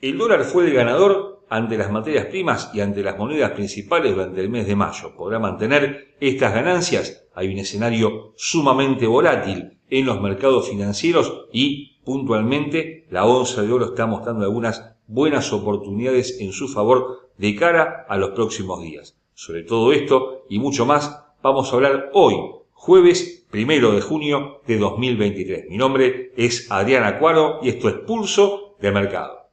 El dólar fue el ganador ante las materias primas y ante las monedas principales durante el mes de mayo. ¿Podrá mantener estas ganancias? Hay un escenario sumamente volátil en los mercados financieros y puntualmente la onza de oro está mostrando algunas buenas oportunidades en su favor de cara a los próximos días. Sobre todo esto y mucho más vamos a hablar hoy, jueves primero de junio de 2023. Mi nombre es Adriana Cuaro y esto es Pulso de Mercado.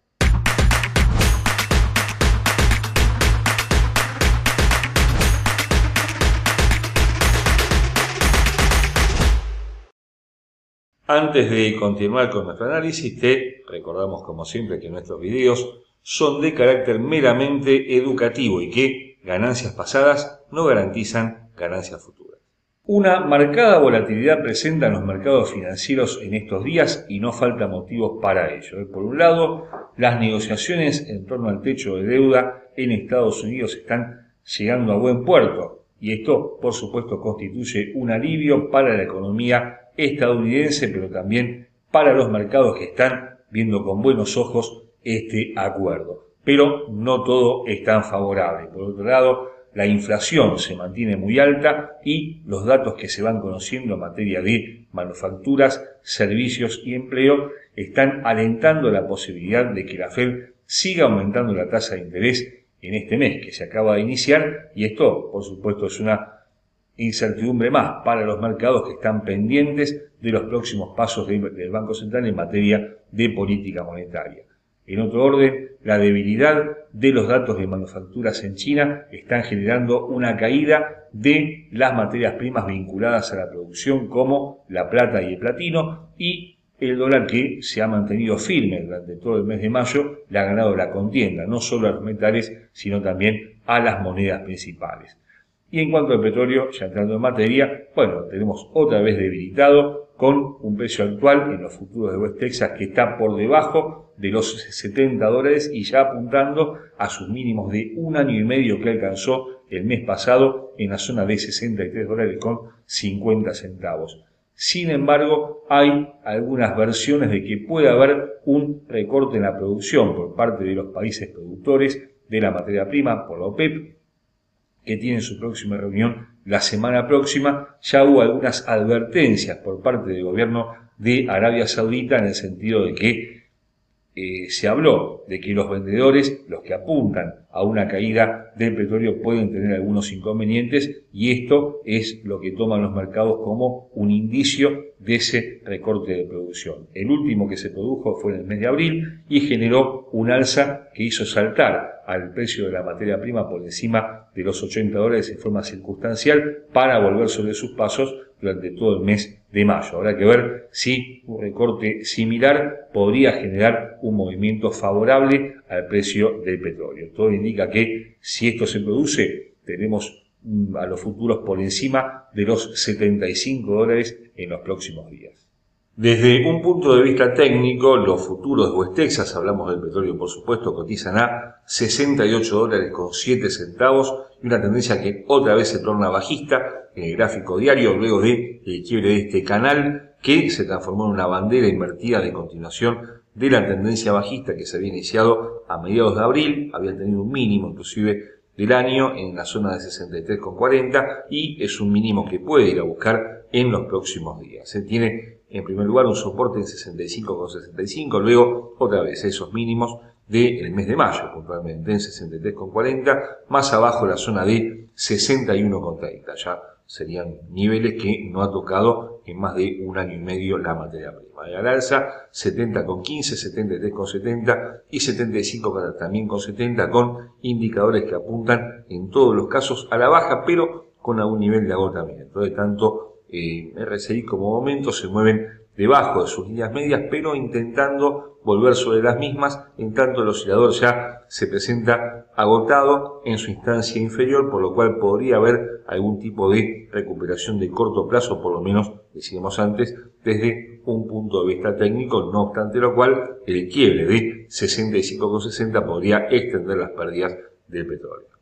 Antes de continuar con nuestro análisis, te recordamos como siempre que nuestros videos son de carácter meramente educativo y que ganancias pasadas no garantizan ganancias futuras. Una marcada volatilidad presenta en los mercados financieros en estos días y no falta motivos para ello. Por un lado, las negociaciones en torno al techo de deuda en Estados Unidos están llegando a buen puerto y esto, por supuesto, constituye un alivio para la economía estadounidense, pero también para los mercados que están viendo con buenos ojos este acuerdo. Pero no todo es tan favorable. Por otro lado, la inflación se mantiene muy alta y los datos que se van conociendo en materia de manufacturas, servicios y empleo están alentando la posibilidad de que la Fed siga aumentando la tasa de interés en este mes que se acaba de iniciar y esto, por supuesto, es una incertidumbre más para los mercados que están pendientes de los próximos pasos del Banco Central en materia de política monetaria. En otro orden, la debilidad de los datos de manufacturas en China están generando una caída de las materias primas vinculadas a la producción como la plata y el platino y el dólar que se ha mantenido firme durante todo el mes de mayo le ha ganado la contienda, no solo a los metales, sino también a las monedas principales. Y en cuanto al petróleo, ya entrando en materia, bueno, tenemos otra vez debilitado con un precio actual en los futuros de West Texas que está por debajo de los 70 dólares y ya apuntando a sus mínimos de un año y medio que alcanzó el mes pasado en la zona de 63 dólares con 50 centavos. Sin embargo, hay algunas versiones de que puede haber un recorte en la producción por parte de los países productores de la materia prima por la OPEP que tiene su próxima reunión la semana próxima, ya hubo algunas advertencias por parte del gobierno de Arabia Saudita en el sentido de que eh, se habló de que los vendedores, los que apuntan a una caída del petróleo, pueden tener algunos inconvenientes y esto es lo que toman los mercados como un indicio de ese recorte de producción. El último que se produjo fue en el mes de abril y generó un alza que hizo saltar al precio de la materia prima por encima de los 80 dólares en forma circunstancial para volver sobre sus pasos durante todo el mes de mayo. Habrá que ver si un recorte similar podría generar un movimiento favorable al precio del petróleo. Todo indica que si esto se produce, tenemos a los futuros por encima de los 75 dólares en los próximos días. Desde un punto de vista técnico, los futuros de West Texas, hablamos del petróleo por supuesto, cotizan a 68 dólares con 7 centavos y una tendencia que otra vez se torna bajista en el gráfico diario luego de el quiebre de este canal que se transformó en una bandera invertida de continuación de la tendencia bajista que se había iniciado a mediados de abril, había tenido un mínimo inclusive del año en la zona de 63,40 y es un mínimo que puede ir a buscar en los próximos días. Se tiene en primer lugar un soporte en 65,65, luego otra vez esos mínimos del mes de mayo, puntualmente en 63,40, más abajo la zona de 61,30, ya serían niveles que no ha tocado en más de un año y medio la materia prima. Y al alza 70,15, 73,70 y 75 también con 70 con indicadores que apuntan en todos los casos a la baja, pero con algún nivel de agotamiento. De tanto eh, RSI como momento se mueven debajo de sus líneas medias, pero intentando volver sobre las mismas, en tanto el oscilador ya se presenta agotado en su instancia inferior, por lo cual podría haber algún tipo de recuperación de corto plazo, por lo menos, decíamos antes, desde un punto de vista técnico, no obstante lo cual el quiebre de 65,60 podría extender las pérdidas del petróleo.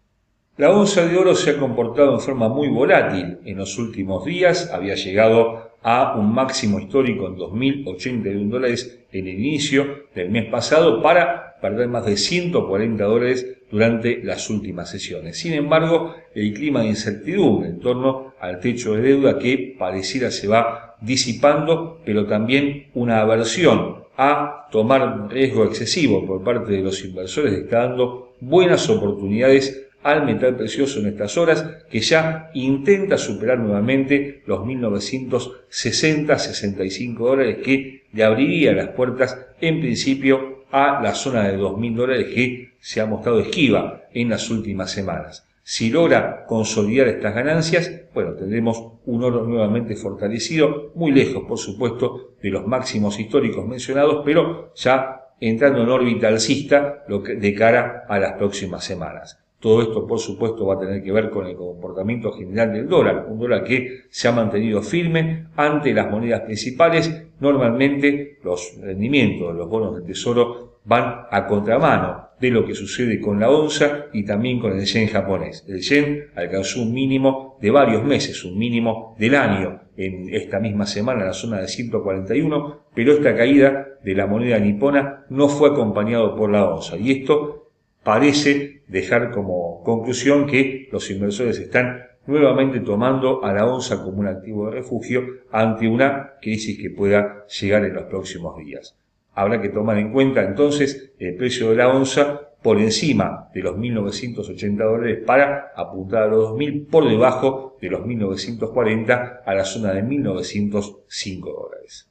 La onza de oro se ha comportado en forma muy volátil en los últimos días, había llegado a un máximo histórico en 2.081 dólares en el inicio del mes pasado para perder más de 140 dólares durante las últimas sesiones. Sin embargo, el clima de incertidumbre en torno al techo de deuda que pareciera se va disipando, pero también una aversión a tomar riesgo excesivo por parte de los inversores está dando buenas oportunidades al metal precioso en estas horas, que ya intenta superar nuevamente los 1960-65 dólares que le abriría las puertas en principio a la zona de 2.000 dólares que se ha mostrado esquiva en las últimas semanas. Si logra consolidar estas ganancias, bueno, tendremos un oro nuevamente fortalecido, muy lejos, por supuesto, de los máximos históricos mencionados, pero ya entrando en órbita alcista de cara a las próximas semanas. Todo esto, por supuesto, va a tener que ver con el comportamiento general del dólar, un dólar que se ha mantenido firme ante las monedas principales. Normalmente los rendimientos de los bonos del tesoro van a contramano de lo que sucede con la onza y también con el yen japonés. El yen alcanzó un mínimo de varios meses, un mínimo del año en esta misma semana en la zona de 141, pero esta caída de la moneda nipona no fue acompañado por la onza y esto parece dejar como conclusión que los inversores están nuevamente tomando a la onza como un activo de refugio ante una crisis que pueda llegar en los próximos días. Habrá que tomar en cuenta entonces el precio de la onza por encima de los 1.980 dólares para apuntar a los 2.000 por debajo de los 1.940 a la zona de 1.905 dólares.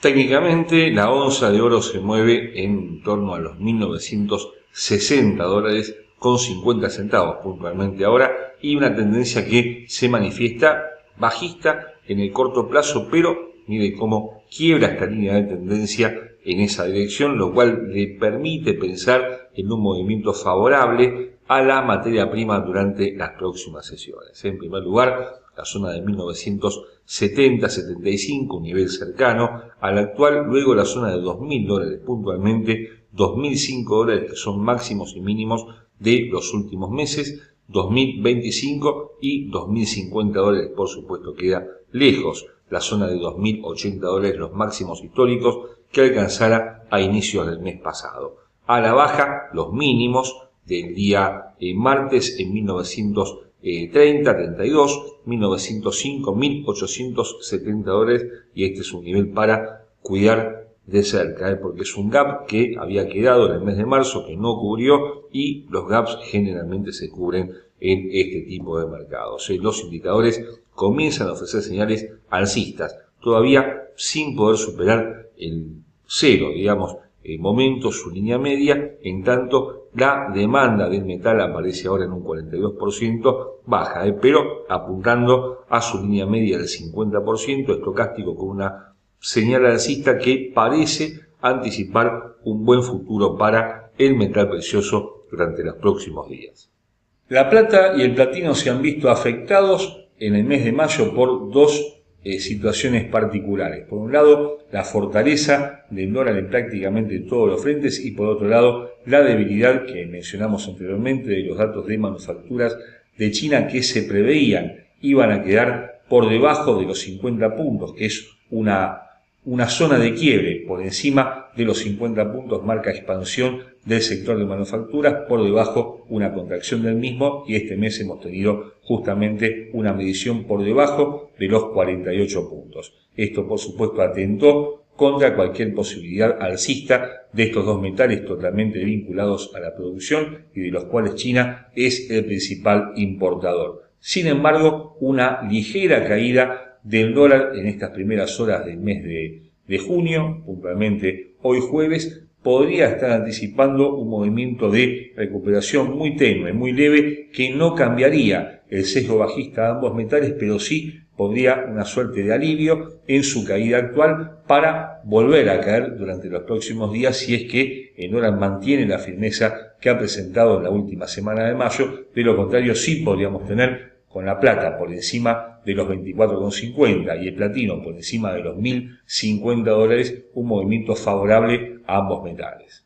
Técnicamente la onza de oro se mueve en torno a los 1.900 60 dólares con 50 centavos puntualmente ahora y una tendencia que se manifiesta bajista en el corto plazo, pero mire cómo quiebra esta línea de tendencia en esa dirección, lo cual le permite pensar en un movimiento favorable a la materia prima durante las próximas sesiones. En primer lugar, la zona de 1970-75, un nivel cercano al actual, luego la zona de 2.000 dólares puntualmente 2.005 dólares que son máximos y mínimos de los últimos meses, 2.025 y 2.050 dólares por supuesto queda lejos la zona de 2.080 dólares los máximos históricos que alcanzara a inicios del mes pasado. A la baja los mínimos del día eh, martes en 1930, 32, 1905, 1870 dólares y este es un nivel para cuidar de cerca, ¿eh? porque es un gap que había quedado en el mes de marzo, que no cubrió y los gaps generalmente se cubren en este tipo de mercados. ¿eh? Los indicadores comienzan a ofrecer señales alcistas, todavía sin poder superar el cero, digamos, el momento, su línea media, en tanto la demanda del metal aparece ahora en un 42% baja, ¿eh? pero apuntando a su línea media del 50%, estocástico con una señal alcista que parece anticipar un buen futuro para el metal precioso durante los próximos días. La plata y el platino se han visto afectados en el mes de mayo por dos eh, situaciones particulares. Por un lado, la fortaleza del dólar en prácticamente todos los frentes y por otro lado, la debilidad que mencionamos anteriormente de los datos de manufacturas de China que se preveían iban a quedar por debajo de los 50 puntos, que es una una zona de quiebre por encima de los 50 puntos marca expansión del sector de manufacturas, por debajo una contracción del mismo y este mes hemos tenido justamente una medición por debajo de los 48 puntos. Esto por supuesto atentó contra cualquier posibilidad alcista de estos dos metales totalmente vinculados a la producción y de los cuales China es el principal importador. Sin embargo, una ligera caída del dólar en estas primeras horas del mes de, junio, puntualmente hoy jueves, podría estar anticipando un movimiento de recuperación muy tenue, muy leve, que no cambiaría el sesgo bajista de ambos metales, pero sí podría una suerte de alivio en su caída actual para volver a caer durante los próximos días si es que el dólar mantiene la firmeza que ha presentado en la última semana de mayo. De lo contrario, sí podríamos tener con la plata por encima de los 24,50 y el platino por encima de los 1.050 dólares, un movimiento favorable a ambos metales.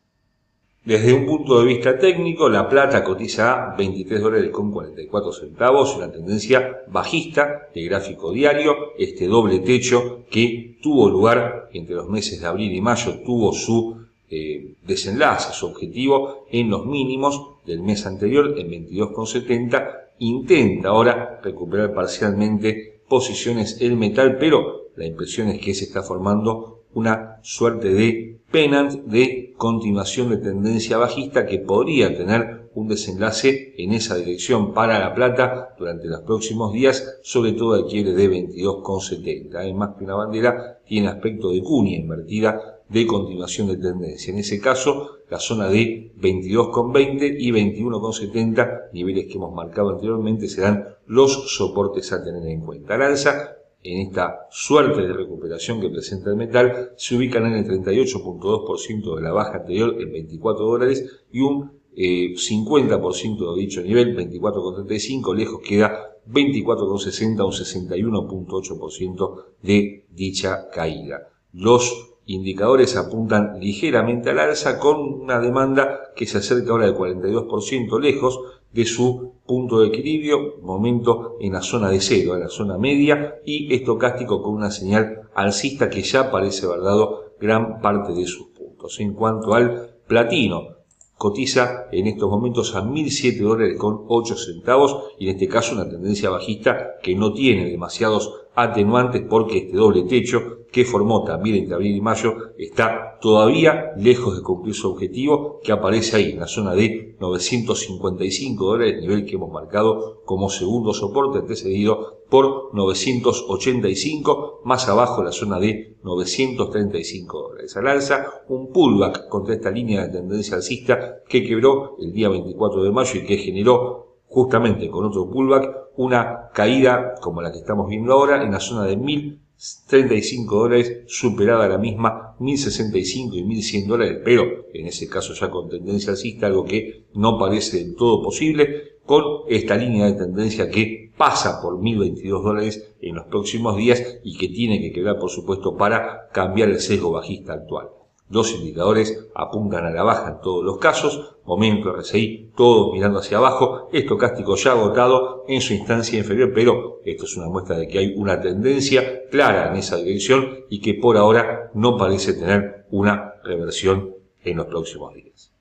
Desde un punto de vista técnico, la plata cotiza a 23 dólares con 44 centavos, una tendencia bajista de gráfico diario, este doble techo que tuvo lugar entre los meses de abril y mayo, tuvo su eh, desenlace, su objetivo en los mínimos del mes anterior en 22,70, intenta ahora recuperar parcialmente posiciones el metal, pero la impresión es que se está formando una suerte de pennant de continuación de tendencia bajista que podría tener un desenlace en esa dirección para la plata durante los próximos días, sobre todo el quiebre de 22,70. Es más que una bandera, tiene aspecto de cuña invertida de continuación de tendencia. En ese caso, la zona de 22,20 y 21,70, niveles que hemos marcado anteriormente, serán los soportes a tener en cuenta. Al alza, en esta suerte de recuperación que presenta el metal, se ubican en el 38.2% de la baja anterior en 24 dólares y un 50% eh, de dicho nivel, 24,35, lejos queda 24,60, un 61.8% de dicha caída. Los indicadores apuntan ligeramente al alza con una demanda que se acerca ahora del 42% lejos de su punto de equilibrio, momento en la zona de cero, en la zona media y estocástico con una señal alcista que ya parece haber dado gran parte de sus puntos. En cuanto al platino, cotiza en estos momentos a 1.007 dólares con 8 centavos y en este caso una tendencia bajista que no tiene demasiados atenuantes porque este doble techo que formó también entre abril y mayo está todavía lejos de cumplir su objetivo que aparece ahí en la zona de 955 dólares, nivel que hemos marcado como segundo soporte antecedido por 985, más abajo la zona de 935 dólares. Al alza, un pullback contra esta línea de tendencia alcista que quebró el día 24 de mayo y que generó justamente con otro pullback, una caída como la que estamos viendo ahora en la zona de 1035 dólares, superada la misma 1065 y 1100 dólares, pero en ese caso ya con tendencia alcista, algo que no parece del todo posible, con esta línea de tendencia que pasa por 1022 dólares en los próximos días y que tiene que quedar, por supuesto, para cambiar el sesgo bajista actual. Los indicadores apuntan a la baja en todos los casos, momento RSI, todo mirando hacia abajo, estocástico ya agotado en su instancia inferior, pero esto es una muestra de que hay una tendencia clara en esa dirección y que por ahora no parece tener una reversión en los próximos días.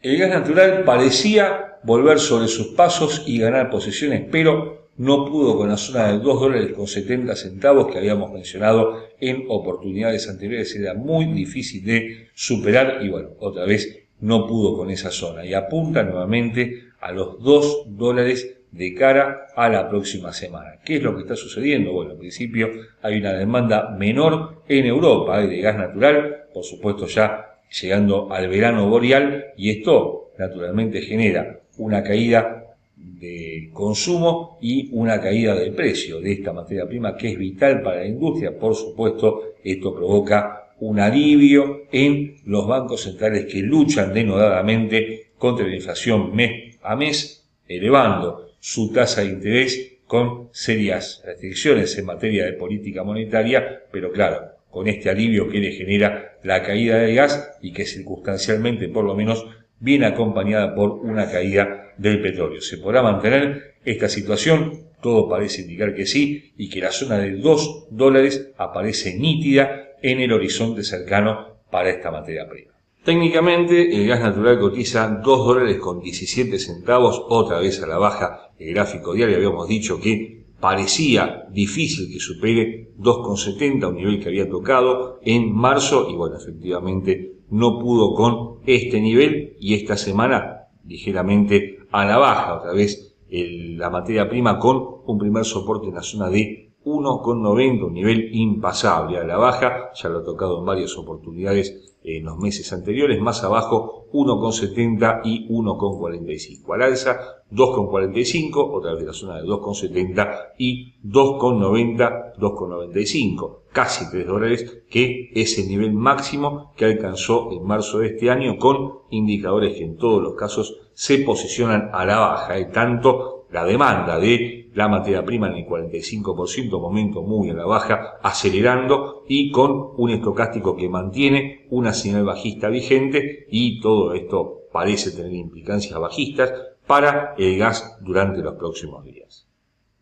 El gas natural parecía volver sobre sus pasos y ganar posiciones, pero no pudo con la zona de 2 dólares con 70 centavos que habíamos mencionado en oportunidades anteriores. Era muy difícil de superar y bueno, otra vez no pudo con esa zona y apunta nuevamente a los 2 dólares de cara a la próxima semana. ¿Qué es lo que está sucediendo? Bueno, en principio hay una demanda menor en Europa ¿eh? de gas natural, por supuesto ya llegando al verano boreal y esto naturalmente genera una caída de consumo y una caída del precio de esta materia prima que es vital para la industria. Por supuesto, esto provoca un alivio en los bancos centrales que luchan denodadamente contra la inflación mes a mes, elevando su tasa de interés con serias restricciones en materia de política monetaria, pero claro, con este alivio que le genera la caída del gas y que circunstancialmente por lo menos viene acompañada por una caída del petróleo. ¿Se podrá mantener esta situación? Todo parece indicar que sí y que la zona de 2 dólares aparece nítida en el horizonte cercano para esta materia prima. Técnicamente, el gas natural cotiza 2 dólares con 17 centavos, otra vez a la baja. El gráfico diario habíamos dicho que parecía difícil que supere 2,70, un nivel que había tocado en marzo, y bueno, efectivamente no pudo con este nivel y esta semana ligeramente a la baja, otra vez la materia prima con un primer soporte en la zona de 1,90, un nivel impasable. A la baja, ya lo ha tocado en varias oportunidades en los meses anteriores, más abajo 1,70 y 1,45. Al alza 2,45, otra vez la zona de 2,70 y 2,90, 2,95, casi 3 dólares, que es el nivel máximo que alcanzó en marzo de este año con indicadores que en todos los casos se posicionan a la baja, y tanto la demanda de la materia prima en el 45%, momento muy a la baja, acelerando y con un estocástico que mantiene una señal bajista vigente y todo esto parece tener implicancias bajistas para el gas durante los próximos días.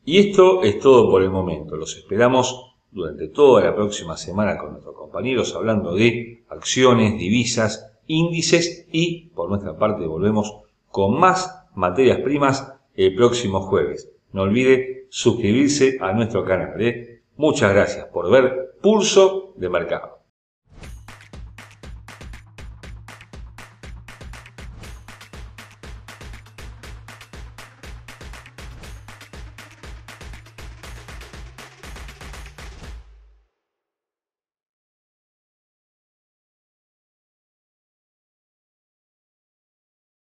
Y esto es todo por el momento. Los esperamos durante toda la próxima semana con nuestros compañeros hablando de acciones, divisas, índices y por nuestra parte volvemos con más materias primas el próximo jueves. No olvide suscribirse a nuestro canal. ¿eh? Muchas gracias por ver Pulso de Mercado.